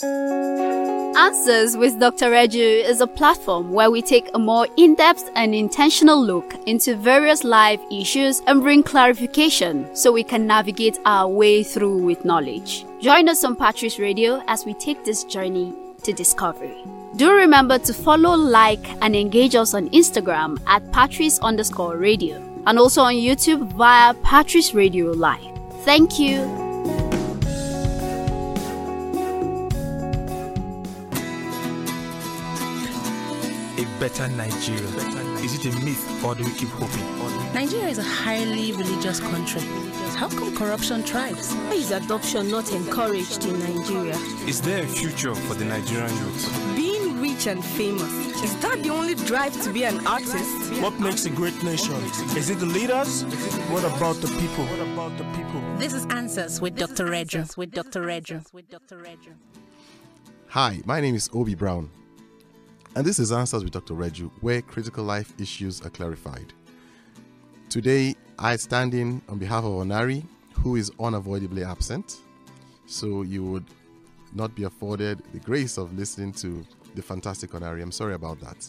Answers with Dr. Reju is a platform where we take a more in depth and intentional look into various life issues and bring clarification so we can navigate our way through with knowledge. Join us on Patris Radio as we take this journey to discovery. Do remember to follow, like, and engage us on Instagram at Patris underscore radio and also on YouTube via Patris Radio Live. Thank you. Better Nigeria? Is it a myth or do we keep hoping? Nigeria is a highly religious country. How come corruption thrives? Why is adoption not encouraged in Nigeria? Is there a future for the Nigerian youth? Being rich and famous, is that the only drive to be an artist? What makes a great nation? Is it the leaders? What about the people? What about the people? This is Answers with Dr. Reju. With Dr. Reju. With Dr. Reju. Hi, my name is Obi Brown, and this is Answers with Dr. Reju, where critical life issues are clarified. Today, I stand in on behalf of Onari, who is unavoidably absent, so you would not be afforded the grace of listening to the fantastic Onari. I'm sorry about that.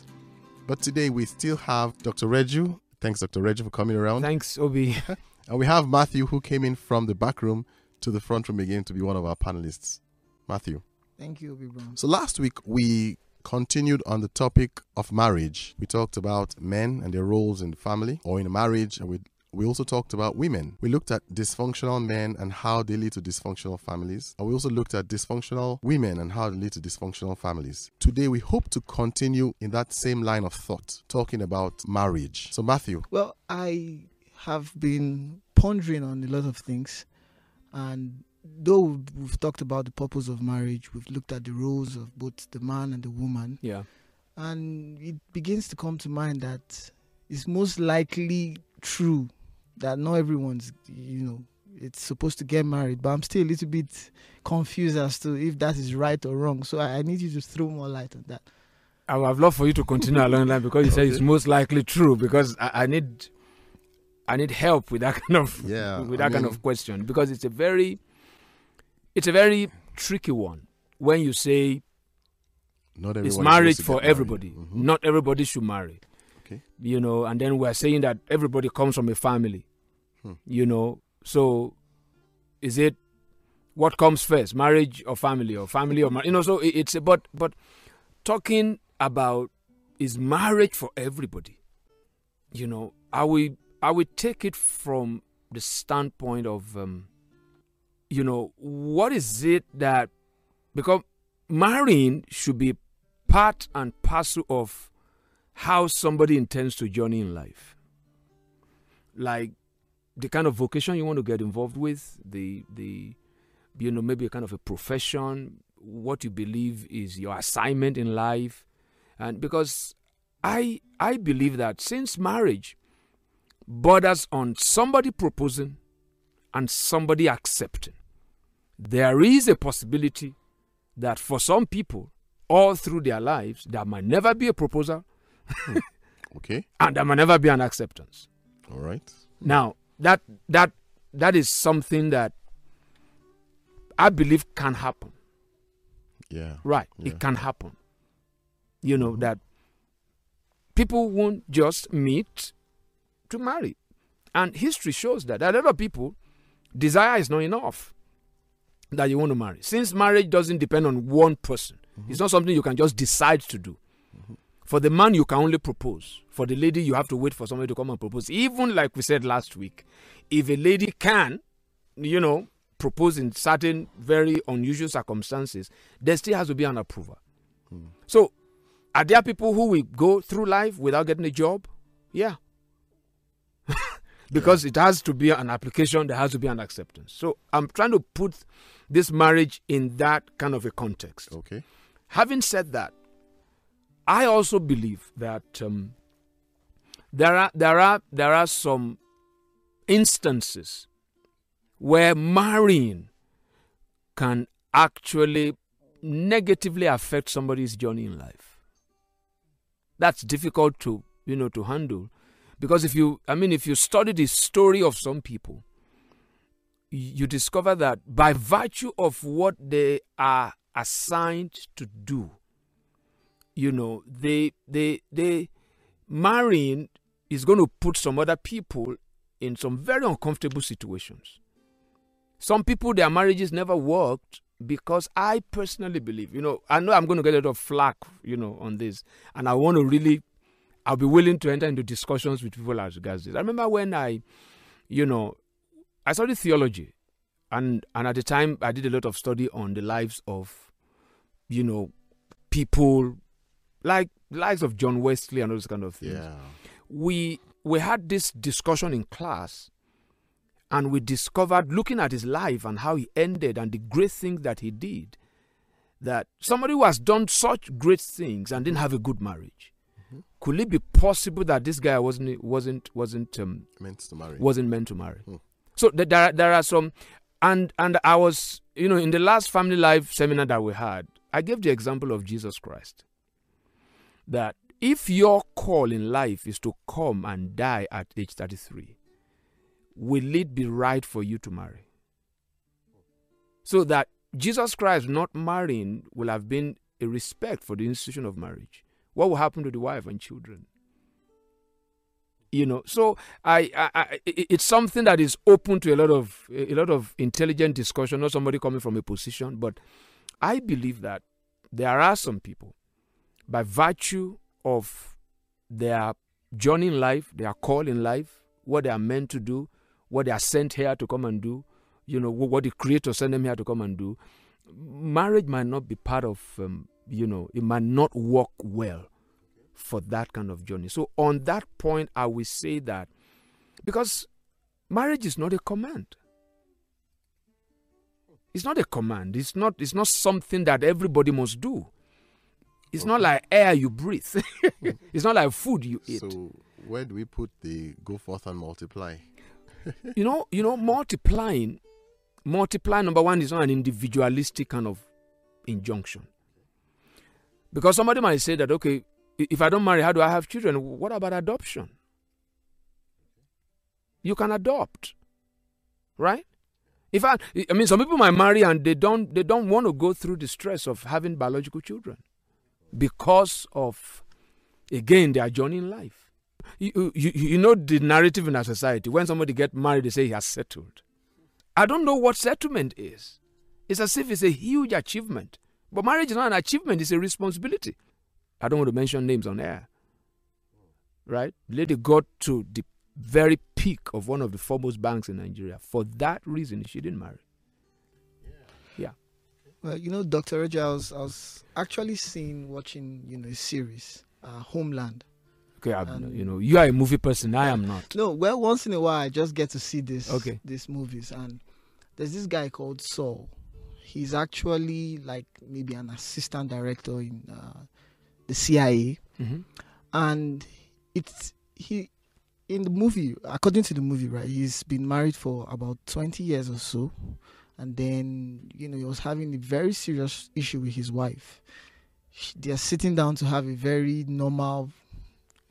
But today, we still have Dr. Reju. Thanks, Dr. Reju, for coming around. Thanks, Obi. And we have Matthew, who came in from the back room to the front room again to be one of our panelists. Matthew. Thank you, Obi Brown. So last week we continued on the topic of marriage. We talked about men and their roles in the family or in marriage, and we we also talked about women. We looked at dysfunctional men and how they lead to dysfunctional families. And we also looked at dysfunctional women and how they lead to dysfunctional families. Today we hope to continue in that same line of thought, talking about marriage. So Matthew, Well, I have been pondering on a lot of things, and though we've, we've talked about the purpose of marriage, we've looked at the roles of both the man and the woman, Yeah. and it begins to come to mind that it's most likely true that not everyone's, you know, it's supposed to get married, but I'm still a little bit confused as to if that is right or wrong. So I, I need you to throw more light on that. I would have loved for you to continue along that because you said it's most likely true. Because I, I need, I need help with that kind of Yeah, with I that kind of question because it's a very, it's a very tricky one when you say not it's is marriage for everybody. Mhm. Not everybody should marry. Okay. You know, and then we're saying that everybody comes from a family. Hmm. You know, so is it what comes first, marriage or family, or family or mar- you know? So it- it's but but talking about is marriage for everybody. You know, I will I will take it from the standpoint of um, you know what is it that because marrying should be part and parcel of how somebody intends to journey in life? Like the kind of vocation you want to get involved with the the you know maybe a kind of a profession what you believe is your assignment in life. And because i i believe that since marriage borders on somebody proposing and somebody accepting there is a possibility that for some people all through their lives there might never be a proposal hmm. Okay. and there might never be an acceptance All right. now that that that is something that I believe can happen. Yeah. Right, Yeah. it can happen. You know mm-hmm. that people won't just meet to marry, and history shows that a lot of people desire is not enough that you want to marry. Since marriage doesn't depend on one person, mm-hmm. it's not something you can just decide to do. Mm-hmm. For the man, you can only propose. For the lady, you have to wait for somebody to come and propose. Even like we said last week, if a lady can, you know, propose in certain very unusual circumstances, there still has to be an approval. Mm. So, are there people who will go through life without getting a job? Yeah. because it has to be an application, there has to be an acceptance. So, I'm trying to put this marriage in that kind of a context. Okay. Having said that, I also believe that um, there are there are there are some instances where marrying can actually negatively affect somebody's journey in life. That's difficult to you know to handle because if you I mean if you study the story of some people, you discover that by virtue of what they are assigned to do. You know, they they they marrying is going to put some other people in some very uncomfortable situations. Some people their marriages never worked because I personally believe, you know, I know I'm going to get a lot of flack, you know, on this, and I want to really, I'll be willing to enter into discussions with people as regards this. I remember when I, you know, I studied theology, and and at the time I did a lot of study on the lives of, you know, people like lives of John Wesley and all those kind of things. Yeah. We we had this discussion in class and we discovered looking at his life and how he ended and the great things that he did that somebody who has done such great things and didn't have a good marriage could it be possible that this guy wasn't wasn't wasn't um, Meant to marry. wasn't meant to marry Hmm. so th- there are- there are some and and i was you know in the last family life seminar that we had i gave the example of jesus christ that if your call in life is to come and die at age 33 will it be right for you to marry so that jesus christ not marrying will have been a respect for the institution of marriage what will happen to the wife and children? You know so I, I, I it's something that is open to a lot of a lot of intelligent discussion not somebody coming from a position but i believe that there are some people by virtue of their journey in life their call in life what they are meant to do what they are sent here to come and do you know what the creator sent them here to come and do marriage might not be part of um, you know it might not work well for that kind of journey. So on that point, I will say that because marriage is not a command. It's not a command. It's not. It's not something that everybody must do. It's not like air you breathe. it's not like food you eat. So where do we put the go forth and multiply? you know, you know, multiplying, multiply. Number one is not an individualistic kind of injunction. Because somebody might say that, okay, if I don't marry, how do I have children? What about adoption? You can adopt, right? In fact, I mean, some people might marry and they don't they don't want to go through the stress of having biological children because of again their journey in life. You, you, you know the narrative in our society when somebody get married they say he has settled. I don't know what settlement is. It's as if it's a huge achievement. But marriage is not an achievement, it's a responsibility. I don't want to mention names on air. Right? Lady got to the very peak of one of the foremost banks in Nigeria. For that reason, she didn't marry. Yeah. Well, you know, Dr. Reju, I was, I was actually seeing, watching, you know, a series, uh, Homeland. Okay, I'm, Um, you know, you are a movie person. I am not. No, well, once in a while, I just get to see this, Okay. these movies, and there's this guy called Saul. He's actually like maybe an assistant director in uh, the CIA, hmm and it's he in the movie. According to the movie, right, he's been married for about 20 years or so, and then you know he was having a very serious issue with his wife. They are sitting down to have a very normal,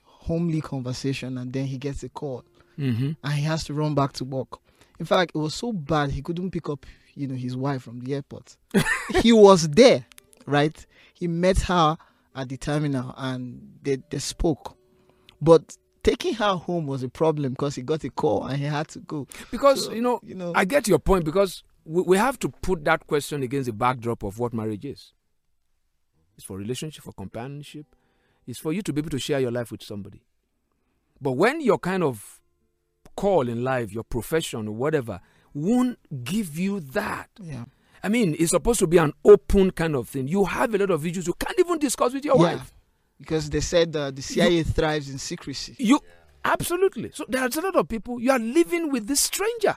homely conversation, and then he gets a call hmm and he has to run back to work. In fact, it was so bad he couldn't pick up, you know, his wife from the airport. he was there, right? He met her at the terminal and they, they spoke. But taking her home was a problem because he got a call and he had to go. Because, So, you know, you know, I get your point because we, we have to put that question against the backdrop of what marriage is. It's for relationship, for companionship. It's for you to be able to share your life with somebody. But when your kind of call in life, your profession or whatever, won't give you that. yeah. I mean, it's supposed to be an open kind of thing. You have a lot of issues you can't even discuss with your Yeah. wife. Because they said uh, the CIA thrives in secrecy. You absolutely. So there's a lot of people you are living with this stranger.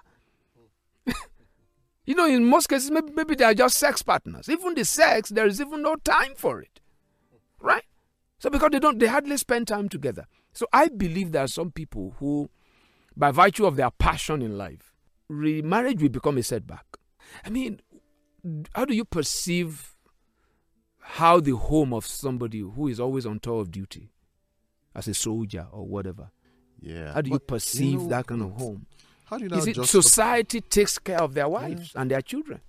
you know, in most cases, maybe, maybe they are just sex partners. Even the sex, there is even no time for it, right? So because they don't, they hardly spend time together. So I believe there are some people who, by virtue of their passion in life, remarriage will become a setback. I mean, how do you perceive how the home of somebody who is always on tour of duty as a soldier or whatever Yeah. how do you perceive know, that kind of home How do you now is it society takes care of their wives and their children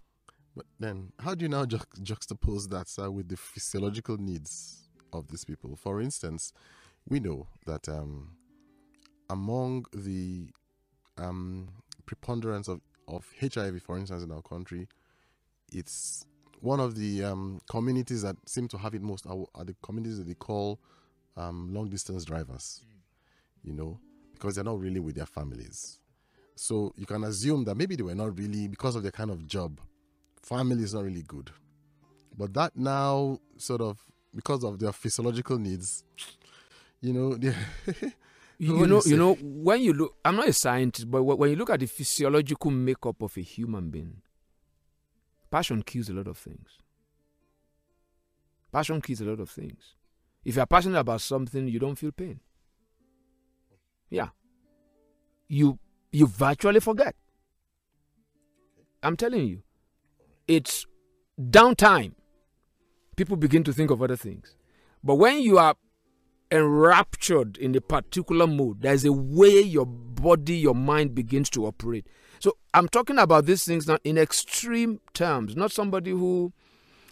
But then, how do you now ju- juxtapose that, sir, with the physiological needs of these people? For instance, we know that um, among the um, preponderance of, of HIV, for instance, in our country, it's one of the um, communities that seem to have it most are, are the communities that they call um, long distance drivers, you know, because they're not really with their families. So you can assume that maybe they were not really, because of their kind of job, family is not really good. But that now, sort of, because of their physiological needs, you know, You, you know, you you know, when you look, I'm not a scientist, but when you look at the physiological makeup of a human being, passion kills a lot of things. Passion kills a lot of things. If you're passionate about something, you don't feel pain. Yeah. You you virtually forget. I'm telling you. It's downtime. People begin to think of other things. But when you are enraptured in a particular mood, there's a way your body, your mind begins to operate. So I'm talking about these things now in extreme terms, not somebody who,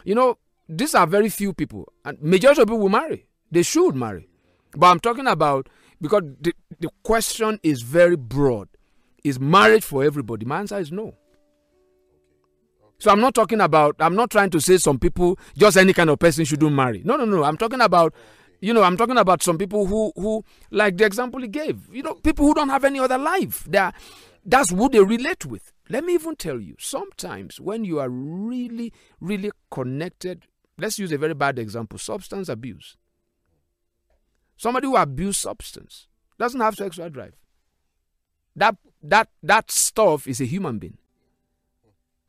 you know, these are very few people, and majority of people will marry. They should marry, but I'm talking about because the the question is very broad. Is marriage for everybody? My answer is no. So I'm not talking about. I'm not trying to say some people, just any kind of person shouldn't marry. No, no, no. I'm talking about, you know, I'm talking about some people who, who, like the example he gave. You know, people who don't have any other life. They are, that's who they relate with. Let me even tell you. Sometimes when you are really, really connected, let's use a very bad example: substance abuse. Somebody who abuse substance doesn't have sexual drive. That that that stuff is a human being.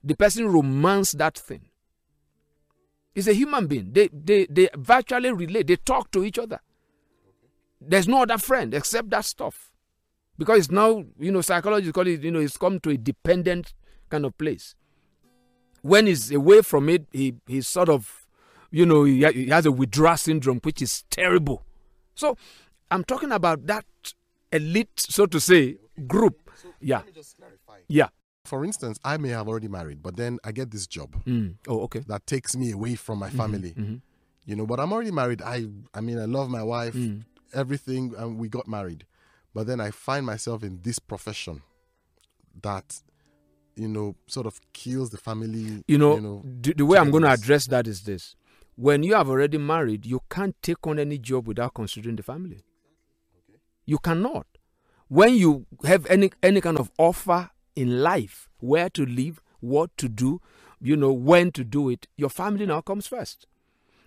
The person romance that thing. It's a human being. They they they virtually relate. They talk to each other. There's no other friend except that stuff, because it's now you know psychology call it you know it's come to a dependent kind of place. When he's away from it, he he's sort of you know he, he has a withdrawal syndrome, which is terrible. So I'm talking about that elite, so to say, group. Yeah, yeah. For instance, I may have already married, but then I get this job Mm. Oh, okay. that takes me away from my family. Mhm. You know, but I'm already married. I I mean, I love my wife, Mm. everything, and we got married. But then I find myself in this profession that you know sort of kills the family. You know, the, the way I'm going to address that is this: when you have already married, you can't take on any job without considering the family. You cannot. When you have any any kind of offer in life, where to live, what to do, you know, when to do it, your family now comes first.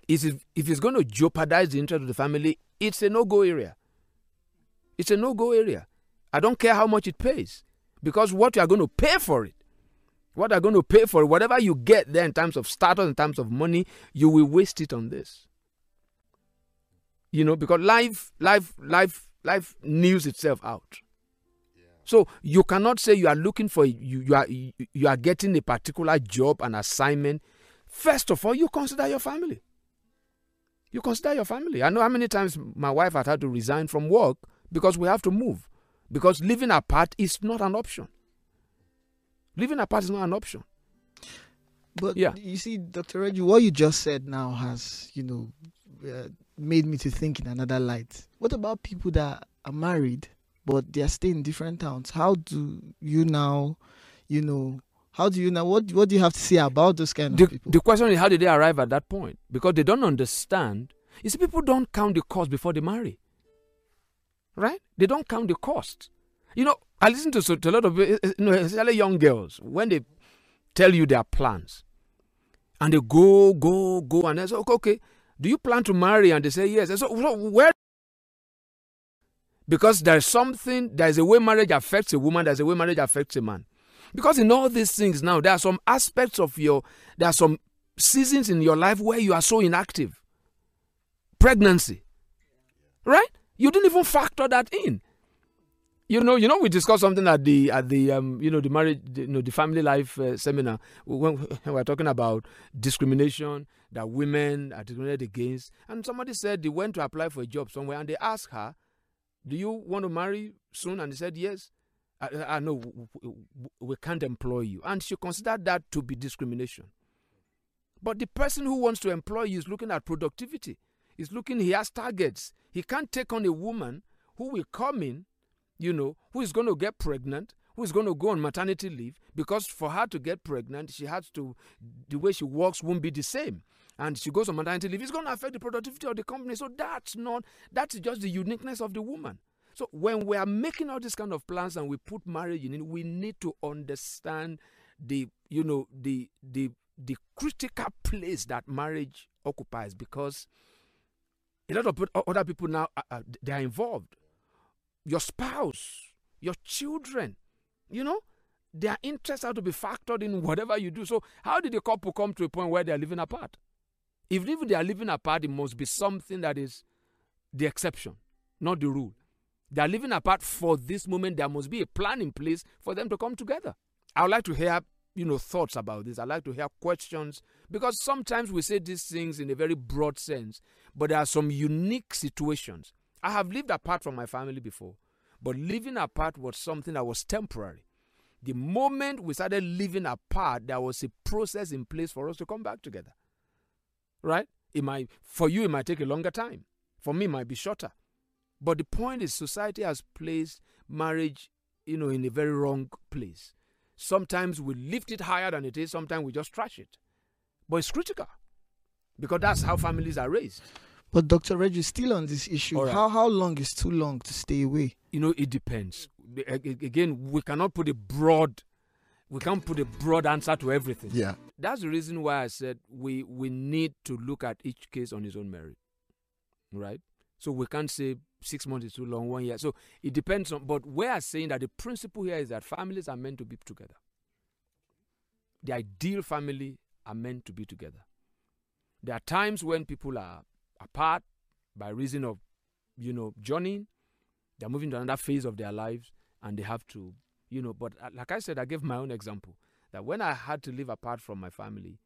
If, if it's going to jeopardize the interest of the family, it's a no-go area. It's a no-go area. I don't care how much it pays, because what you are going to pay for it what are going to pay for it, whatever you get there in terms of status, in terms of money, you will waste it on this. You know, because life, life, life, life news itself out. So you cannot say you are looking for you, you are you, are getting a particular job, an assignment. First of all, you consider your family. You consider your family. I know how many times my wife had had to resign from work because we have to move. Because living apart is not an option. Living apart is not an option. But Yeah. you see, Dr. Reju, what you just said now has, you know, uh, made me to think in another light. What about people that are married but they are staying in different towns? How do you now, you know, how do you now? What what do you have to say about those kind of the, people? the question is how did they arrive at that point because they don't understand you see people don't count the cost before they marry right they don't count the cost you know i listen to, so- to a lot of eh, eh, you know especially young girls when they tell you their plans and they go go go and they say okay, okay do you plan to marry and they say yes And so, so where because there's something there's a way marriage affects a woman there's a way marriage affects a man. Because in all these things now there are some aspects of your there are some seasons in your life where you are so inactive. Pregnancy. Right? You didn't even factor that in. You know you know we discussed something at the at the um you know the marriage you know the family life uh, seminar. When we were talking about discrimination that women are discriminated against. And somebody said they went to apply for a job somewhere and they asked her do you want to marry soon and he said yes I, I know we can't employ you and she considered that to be discrimination But the person who wants to employ you is looking at productivity. He's looking, he has targets. He can't take on a woman who will come in, you know, who is going to get pregnant, who is going to go on maternity leave, because for her to get pregnant, she has to, the way she works won't be the same. And she goes on maternity leave, it's going to affect the productivity of the company. So that's not, that's just the uniqueness of the woman. So when we are making all these kind of plans and we put marriage in we need to understand the, you know, the, the, the critical place that marriage occupies because a lot of other people now uh, they are involved your spouse your children you know their interests have to be factored in whatever you do so how did the couple come to a point where they are living apart if even they are living apart it must be something that is the exception not the rule. They are living apart for this moment. There must be a plan in place for them to come together. I would like to hear you know thoughts about this. I like to hear questions because sometimes we say these things in a very broad sense but there are some unique situations. I have lived apart from my family before but living apart was something that was temporary. The moment we started living apart there was a process in place for us to come back together right it might for you it might take a longer time for me it might be shorter but the point is society has placed marriage you know in a very wrong place Sometimes we lift it higher than it is, sometimes we just trash it. But it's critical because that's how families are raised. But Dr. Reju, still on this issue, right. how, how long is too long to stay away? You know, it depends. Again, we cannot put a broad we can't put a broad answer to everything. Yeah. That's the reason why I said we we need to look at each case on its own merit. Right? So we can't say six months is too long, one year. So it depends on, but we are saying that the principle here is that families are meant to be together. The ideal family are meant to be together. There are times when people are apart by reason of, you know, journeying. They're moving to another phase of their lives and they have to, you know, but uh, like I said, I gave my own example that when I had to live apart from my family,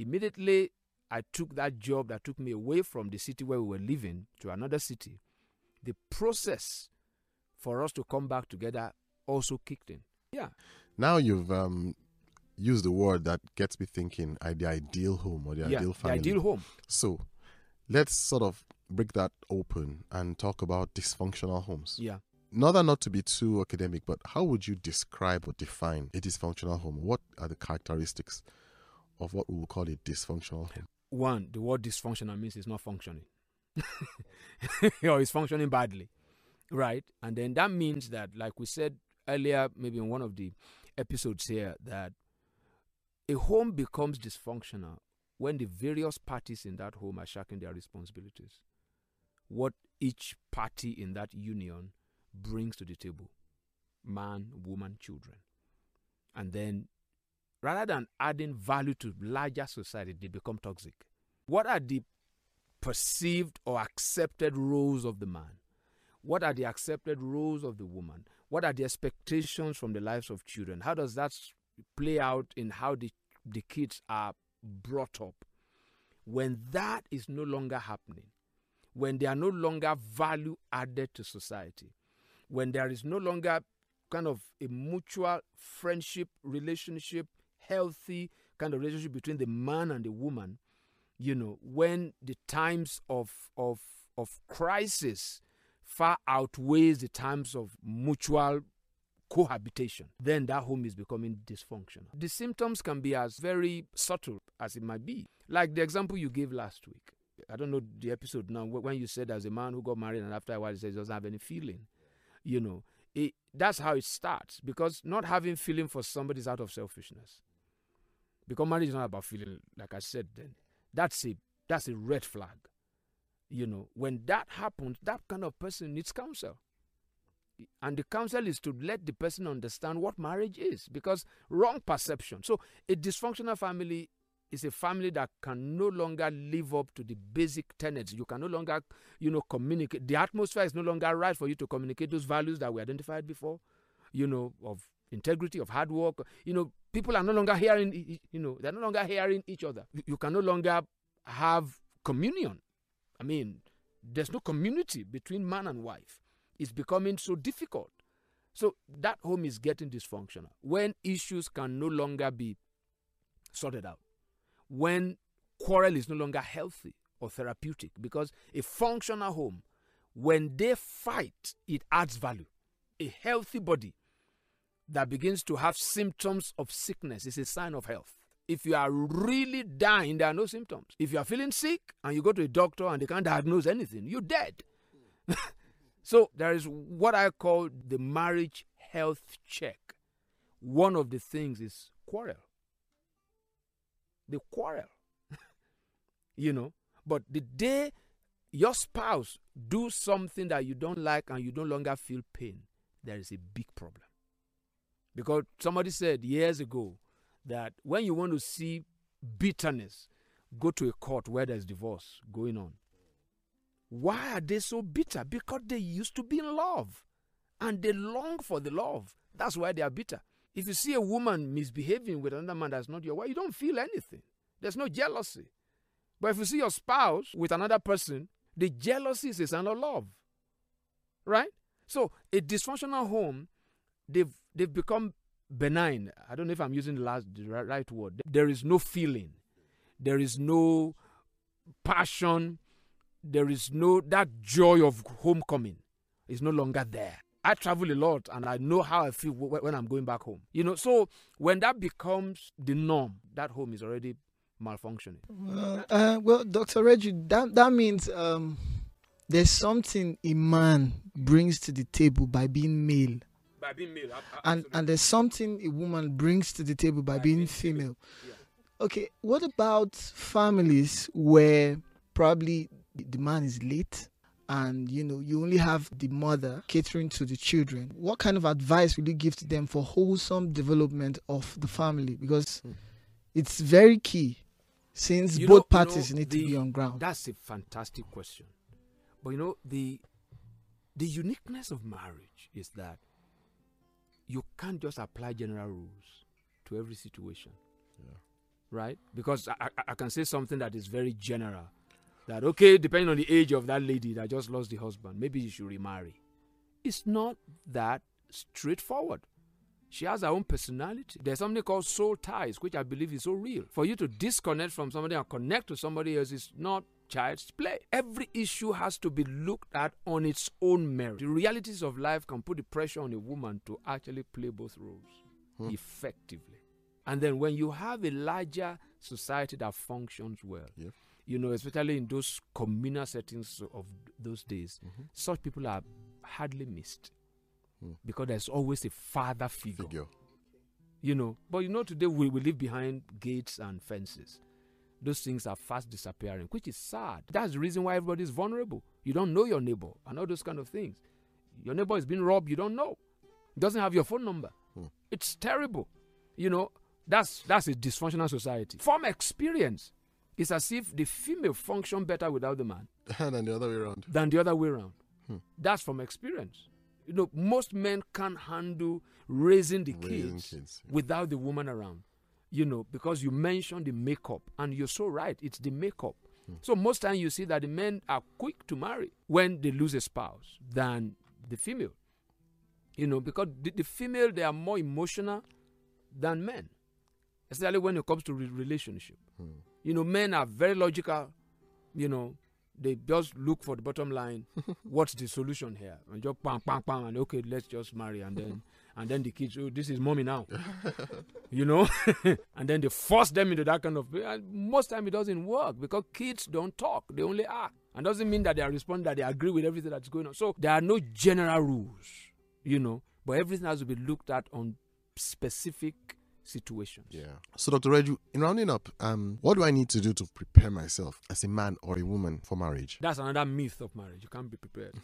immediately I took that job that took me away from the city where we were living to another city the process for us to come back together also kicked in. Yeah. Now you've um, used the word that gets me thinking uh, the ideal home or the yeah, ideal family. The ideal home. So let's sort of break that open and talk about dysfunctional homes. Yeah. Not that not to be too academic, but how would you describe or define a dysfunctional home? What are the characteristics of what we would call a dysfunctional home? One, the word dysfunctional means it's not functioning. or is functioning badly, right? And then that means that, like we said earlier, maybe in one of the episodes here, that a home becomes dysfunctional when the various parties in that home are shirking their responsibilities. What each party in that union brings to the table man, woman, children. And then rather than adding value to larger society, they become toxic. What are the perceived or accepted roles of the man? What are the accepted roles of the woman? What are the expectations from the lives of children? How does that play out in how the, the kids are brought up? When that is no longer happening, when they are no longer value added to society, when there is no longer kind of a mutual friendship relationship, healthy kind of relationship between the man and the woman, you know, when the times of of of crisis far outweighs the times of mutual cohabitation, then that home is becoming dysfunctional. The symptoms can be as very subtle as it might be. Like the example you gave last week. I don't know the episode now when you said as a man who got married and after a while he says he doesn't have any feeling. You know, it, that's how it starts because not having feeling for somebody is out of selfishness. Because marriage is not about feeling, like I said then. That's a that's a red flag. You know, when that happens, that kind of person needs counsel. And the counsel is to let the person understand what marriage is because wrong perception. So, a dysfunctional family is a family that can no longer live up to the basic tenets. You can no longer, you know, communicate. The atmosphere is no longer right for you to communicate those values that we identified before, you know, of integrity, of hard work. You know, people are no longer hearing, you know, they're no longer hearing each other. You can no longer have communion. I mean, there's no community between man and wife. It's becoming so difficult. So that home is getting dysfunctional when issues can no longer be sorted out. When quarrel is no longer healthy or therapeutic because a functional home, when they fight, it adds value. A healthy body that begins to have symptoms of sickness is a sign of health. If you are really dying, there are no symptoms. If you are feeling sick and you go to a doctor and they can't diagnose anything, you're dead. so there is what I call the marriage health check. One of the things is quarrel. The quarrel. you know, but the day your spouse do something that you don't like and you no longer feel pain, there is a big problem. Because somebody said years ago that when you want to see bitterness, go to a court where there's divorce going on. Why are they so bitter? Because they used to be in love and they long for the love. That's why they are bitter. If you see a woman misbehaving with another man that's not your wife, you don't feel anything. There's no jealousy. But if you see your spouse with another person, the jealousy is a of love. Right? So a dysfunctional home, they've they've become benign. I don't know if I'm using the last the right word. There is no feeling. There is no passion. There is no that joy of homecoming is no longer there. I travel a lot and I know how I feel when I'm going back home. You know, so when that becomes the norm, that home is already malfunctioning. Uh, uh, well, Dr. Reju, that, that means um, there's something a man brings to the table by being male. By being male. And, and there's something a woman brings to the table by, by being, being, female. Yeah. Okay, what about families where probably the man is late and you know you only have the mother catering to the children what kind of advice will you give to them for wholesome development of the family? Because mm. it's very key since you both know, parties you know, need the, to be on ground. that's a fantastic question. But you know the the uniqueness of marriage is that you can't just apply general rules to every situation. Yeah. right? Because I, I, I can say something that is very general that okay, depending on the age of that lady that just lost the husband, maybe you should remarry. It's not that straightforward. She has her own personality. There's something called soul ties, which I believe is so real. For you to disconnect from somebody and connect to somebody else is not child's play. Every issue has to be looked at on its own merit. The realities of life can put the pressure on a woman to actually play both roles hmm. effectively. And then when you have a larger society that functions well, yeah you know, especially in those communal settings of those days, mm-hmm. such people are hardly missed mm. because there's always a father figure. figure. You know, but you know, today we, we live behind gates and fences. Those things are fast disappearing, which is sad. That's the reason why everybody is vulnerable. You don't know your neighbor and all those kind of things. Your neighbor is being robbed, you don't know. Doesn't have your phone number. Mm. It's terrible. You know, that's that's a dysfunctional society. From experience, it's as if the female function better without the man than the other way around. Than the other way around. Hmm. That's from experience. You know, most men can't handle raising the raising kids, kids yeah. without the woman around. You know, because you mentioned the makeup, and you're so right. It's the makeup. Hmm. So most times you see that the men are quick to marry when they lose a spouse than the female. You know, because the, the female they are more emotional than men, especially when it comes to re- relationship. Hmm. You know, men are very logical. You know, they just look for the bottom line. What's the solution here? And just bang, bang, bang, and okay, let's just marry, and then and then the kids, oh, this is mommy now. you know, and then they force them into that kind of. And most time it doesn't work because kids don't talk; they only act, and doesn't mean that they are responding that they agree with everything that's going on. So there are no general rules, you know, but everything has to be looked at on specific situations. Yeah. So, Dr. Reju, in rounding up, um, what do I need to do to prepare myself as a man or a woman for marriage? That's another myth of marriage. You can't be prepared.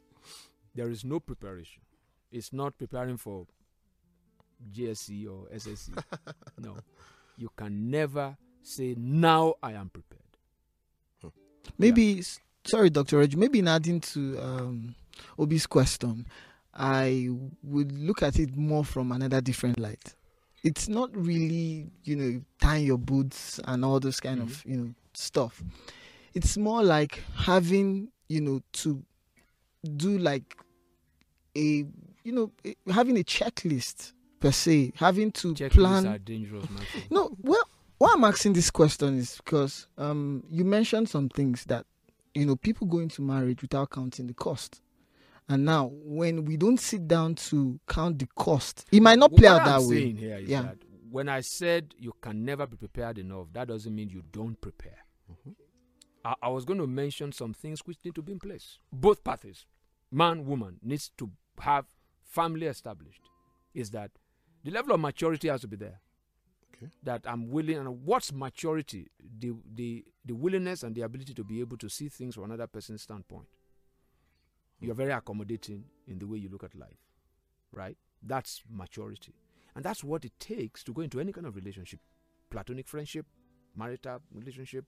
there is no preparation. It's not preparing for GSC or SSC. no. You can never say, now I am prepared. Maybe, yeah. sorry, Dr. Reju, maybe in adding to um, Obi's question, I would look at it more from another different light it's not really you know tying your boots and all those kind mm-hmm. of you know stuff it's more like having you know to do like a you know having a checklist per se having to Checklists plan are dangerous no well why I'm asking this question is because um, you mentioned some things that you know people go into marriage without counting the cost. And now, when we don't sit down to count the cost, it might not play what out I'm that way. saying here is Yeah. that when I said you can never be prepared enough, that doesn't mean you don't prepare. Mm-hmm. I, I was going to mention some things which need to be in place. Both parties, man, woman, needs to have family established. Is that the level of maturity has to be there. Okay. That I'm willing, and what's maturity? The the the willingness and the ability to be able to see things from another person's standpoint. You're very accommodating in the way you look at life, right? That's maturity. And that's what it takes to go into any kind of relationship platonic friendship, marital relationship,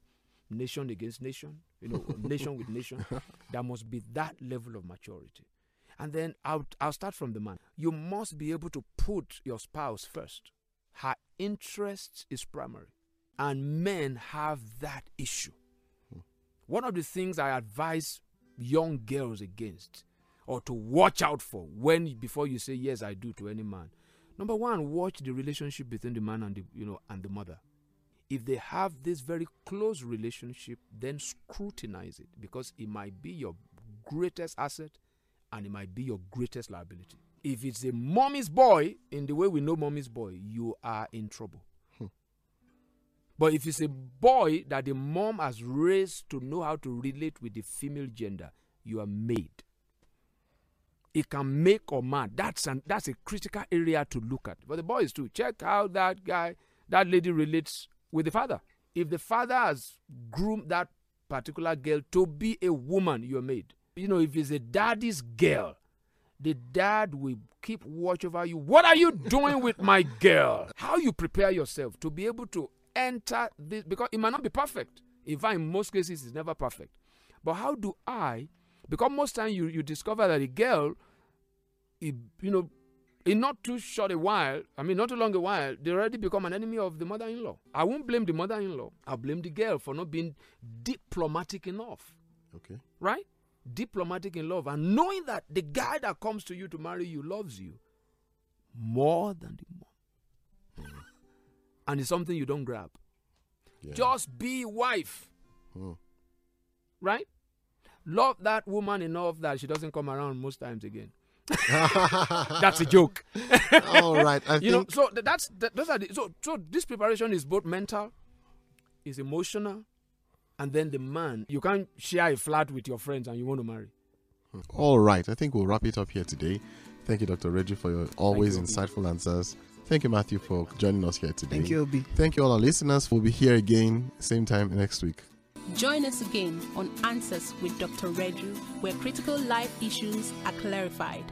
nation against nation, you know, nation with nation. There must be that level of maturity. And then I'll, I'll start from the man. You must be able to put your spouse first. Her interest is primary. And men have that issue. Hmm. One of the things I advise young girls against or to watch out for when before you say yes I do to any man. Number one, watch the relationship between the man and the you know and the mother. If they have this very close relationship, then scrutinize it because it might be your greatest asset and it might be your greatest liability. If it's a mommy's boy, in the way we know mommy's boy, you are in trouble. But if it's a boy that the mom has raised to know how to relate with the female gender, you are made. It can make or mar. That's an that's a critical area to look at. But the boys too. Check how that guy, that lady relates with the father. If the father has groomed that particular girl to be a woman, you're made. You know, if it's a daddy's girl, the dad will keep watch over you. What are you doing with my girl? How you prepare yourself to be able to enter this because it might not be perfect. In fact, in most cases, it's never perfect. But how do I? Because most time you you discover that a girl, it, you know, in not too short a while, I mean, not too long a while, they already become an enemy of the mother-in-law. I won't blame the mother-in-law. I'll blame the girl for not being diplomatic enough Okay. right? Diplomatic in love and knowing that the guy that comes to you to marry you loves you more than the mom. And it's something you don't grab. Yeah. Just be wife, Hmm. right? Love that woman enough that she doesn't come around most times again. That's a joke. All right. I you know, so that's that, those are the, so so this preparation is both mental, is emotional, and then the man you can't share a flat with your friends and you want to marry. all right. I think we'll wrap it up here today. Thank you, Dr. Reju, for your always you, insightful answers. Thank you, Matthew, for joining us here today. Thank you, Obi. Thank you, all our listeners. We'll be here again, same time next week. Join us again on Answers with Dr. Reju, where critical life issues are clarified.